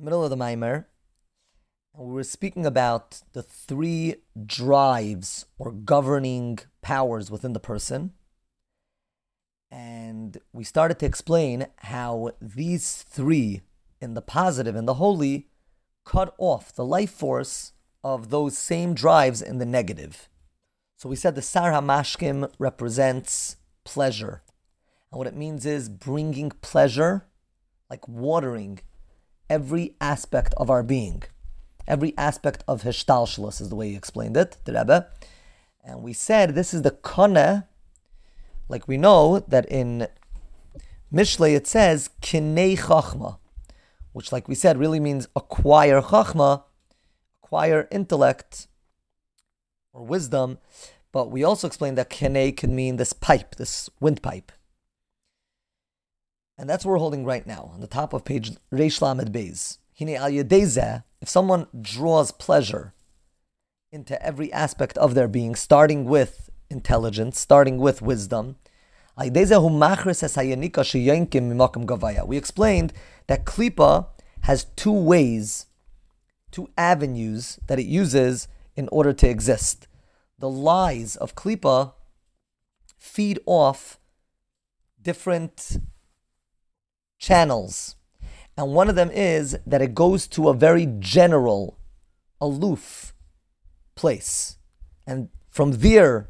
middle of the Maimer, and we were speaking about the three drives or governing powers within the person. And we started to explain how these three, in the positive and the holy, cut off the life force of those same drives in the negative. So we said the Sar HaMashkim represents pleasure. And what it means is bringing pleasure, like watering every aspect of our being. Every aspect of Hishtalshalos is the way he explained it, the Rebbe. And we said this is the Kone, like we know that in Mishle it says Kinei Chachma, which, like we said, really means acquire Chachma, acquire intellect or wisdom. But we also explained that Kinei can mean this pipe, this windpipe. And that's what we're holding right now on the top of page Reish Lamed Beis. If someone draws pleasure into every aspect of their being, starting with intelligence, starting with wisdom, we explained that Klipa has two ways, two avenues that it uses in order to exist. The lies of Klipa feed off different channels. And one of them is that it goes to a very general, aloof place. And from there,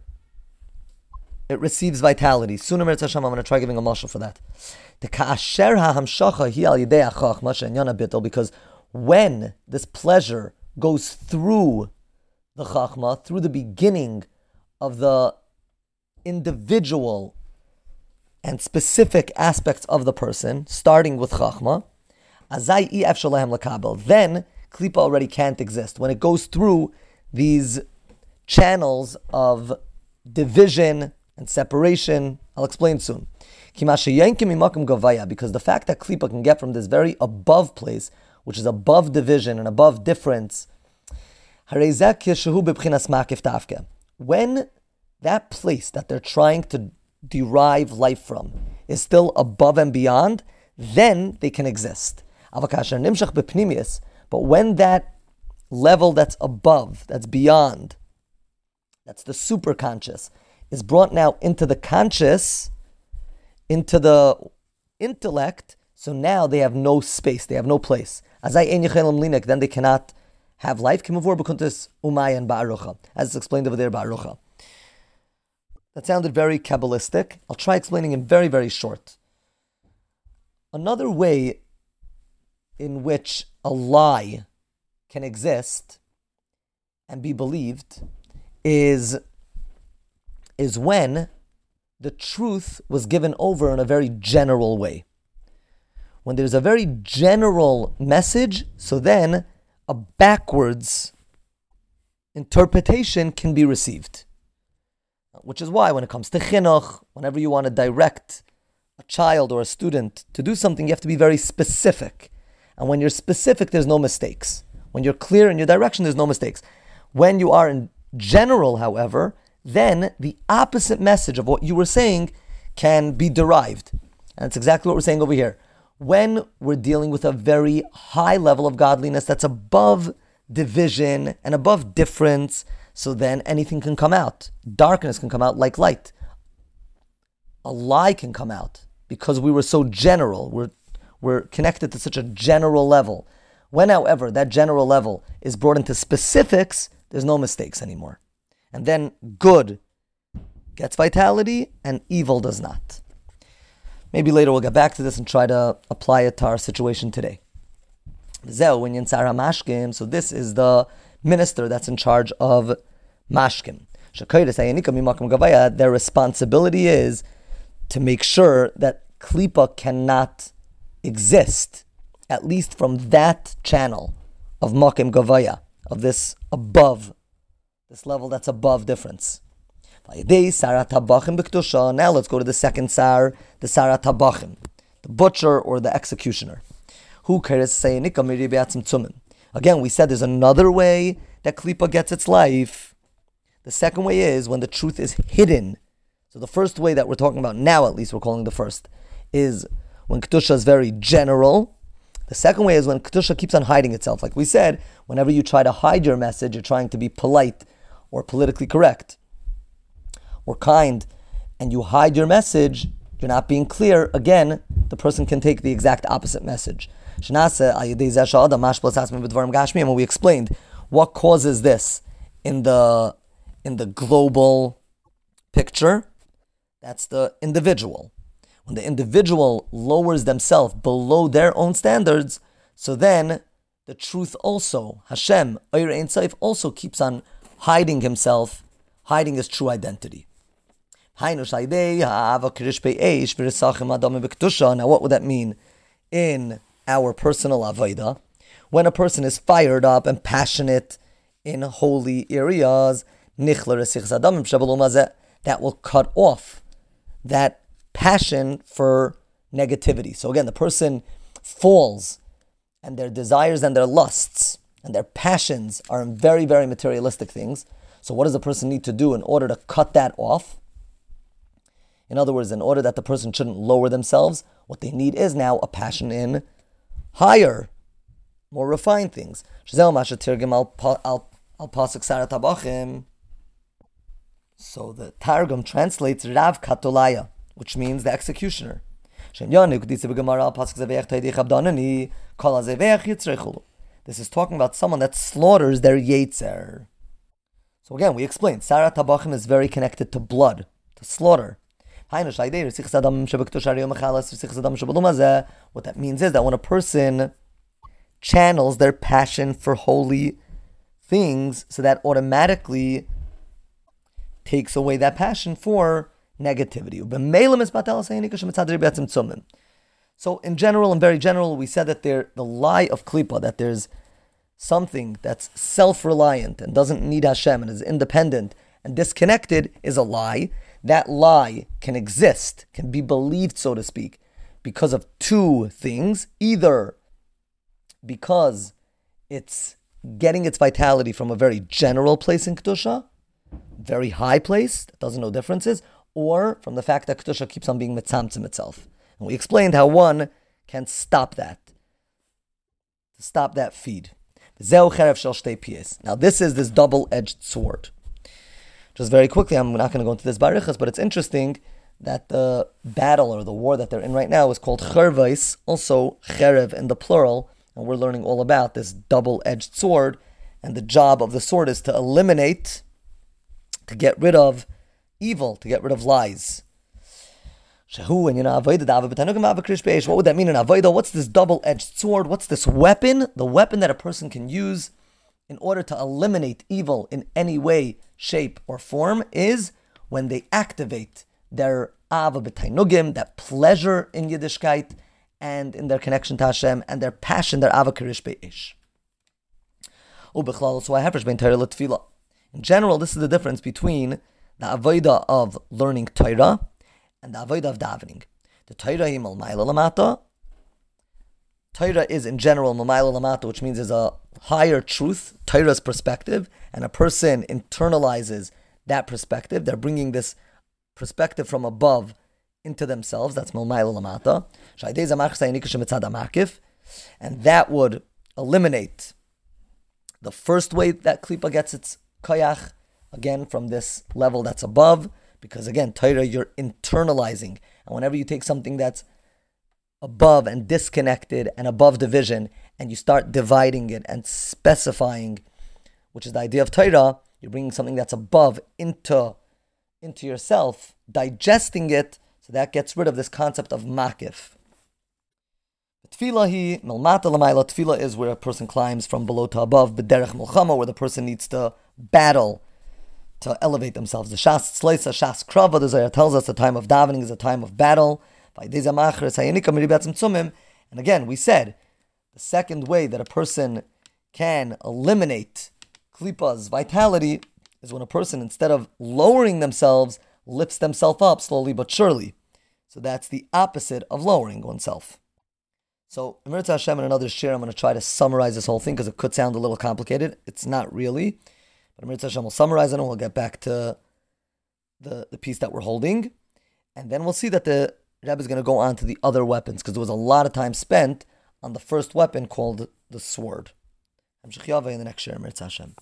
it receives vitality. Sooner or Hashem, I'm going to try giving a mashal for that. The ka'asher al yidei because when this pleasure goes through the chachma, through the beginning of the individual and specific aspects of the person, starting with Chachma, Azai ef shalahem lakabel. Then Klipa already can't exist. When it goes through these channels of division and separation, I'll explain soon. Because the fact that Klipa can get from this very above place, which is above division and above difference, when that place that they're trying to derive life from is still above and beyond, then they can exist. But when that level that's above, that's beyond, that's the super conscious, is brought now into the conscious, into the intellect, so now they have no space, they have no place. Then they cannot have life. As explained over there, Ba'arucha. That sounded very Kabbalistic. I'll try explaining in very, very short. Another way in which a lie can exist and be believed is, is when the truth was given over in a very general way. When there's a very general message, so then a backwards interpretation can be received. Which is why, when it comes to chinuch, whenever you want to direct a child or a student to do something, you have to be very specific. And when you're specific, there's no mistakes. When you're clear in your direction, there's no mistakes. When you are in general, however, then the opposite message of what you were saying can be derived. And that's exactly what we're saying over here. When we're dealing with a very high level of godliness that's above division and above difference, so then anything can come out. Darkness can come out like light. A lie can come out because we were so general. We're, we're connected to such a general level. When, however, that general level is brought into specifics, there's no mistakes anymore. And then good gets vitality and evil does not. Maybe later we'll get back to this and try to apply it to our situation today. So this is the minister that's in charge of mashkim. Their responsibility is to make sure that klipa cannot exist, at least from that channel of makif gavoah, of this above, this level that's above difference. Now let's go to the second sar, the Sar HaTabachim, the butcher or the executioner. Who cares? Again, we said there's another way that klipa gets its life the second way is when the truth is hidden. So the first way that we're talking about now, at least we're calling the first, is when Kedusha is very general. The second way is when Kedusha keeps on hiding itself. Like we said, whenever you try to hide your message, you're trying to be polite or politically correct or kind, and you hide your message, you're not being clear. Again, the person can take the exact opposite message. And we explained what causes this in the in the global picture. That's the individual. When the individual lowers themselves below their own standards, so then the truth also, Hashem, Or Ein Sof, also keeps on hiding himself, hiding his true identity. Now, what would that mean in our personal avodah? When a person is fired up and passionate in holy areas, that will cut off that passion for negativity. So again, the person falls and their desires and their lusts and their passions are in very, very materialistic things. So what does a person need to do in order to cut that off? In other words, in order that the person shouldn't lower themselves, what they need is now a passion in higher, more refined things. So the Targum translates Rav Katolaya, which means the executioner. This is talking about someone that slaughters their yetzer. So again, we explained, Sar HaTabachim is very connected to blood, to slaughter. What that means is that when a person channels their passion for holy things, so that automatically takes away that passion for negativity. So, in general and very general, we said that there, the lie of klipa, that there's something that's self reliant and doesn't need Hashem and is independent and disconnected, is a lie that lie can exist, can be believed, so to speak, because of two things. Either because it's getting its vitality from a very general place in Kedusha, very high place, that doesn't know differences, or from the fact that Kedusha keeps on being mitzamtzim itself. And we explained how one can stop that, stop that feed. Now, this is this double edged sword. Just very quickly, I'm not going to go into this barichas, but it's interesting that the battle or the war that they're in right now is called Chervais, also Cherev in the plural, and we're learning all about this double-edged sword, and the job of the sword is to eliminate, to get rid of evil, to get rid of lies. What would that mean in Avodah? What's this double-edged sword? What's this weapon? The weapon that a person can use in order to eliminate evil in any way, shape, or form is when they activate their ava b'tainugim, that pleasure in Yiddishkeit, and in their connection to Hashem, and their passion, their ava kirish be'ish. In general, this is the difference between the avodah of learning Torah and the avodah of davening. The Torah himal lamata. Torah is in general mamayla which means is a higher truth, Torah's perspective, and a person internalizes that perspective. They're bringing this perspective from above into themselves. That's Milmaila Lamata. And that would eliminate the first way that Klipa gets its kayach, again, from this level that's above, because again, Torah, you're internalizing. And whenever you take something that's above and disconnected and above division and you start dividing it and specifying, which is the idea of Torah, you're bringing something that's above into, into yourself, digesting it, so that gets rid of this concept of makif. Tefillah milmata. Tefillah is where a person climbs from below to above. B'derech milchama, where the person needs to battle to elevate themselves. The shas tzleisa, shas krava. The Zohar tells us the time of davening is a time of battle. And again, we said the second way that a person can eliminate klipa's vitality is when a person, instead of lowering themselves, lifts themselves up slowly but surely. So that's the opposite of lowering oneself. So, Emir Hashem and another share, I'm going to try to summarize this whole thing because it could sound a little complicated. It's not really. But Emir Hashem will summarize it and we'll get back to the, the piece that we're holding. And then we'll see that the Rebbe is going to go on to the other weapons because there was a lot of time spent on the first weapon called the sword. I'm in the next Shem. Hashem.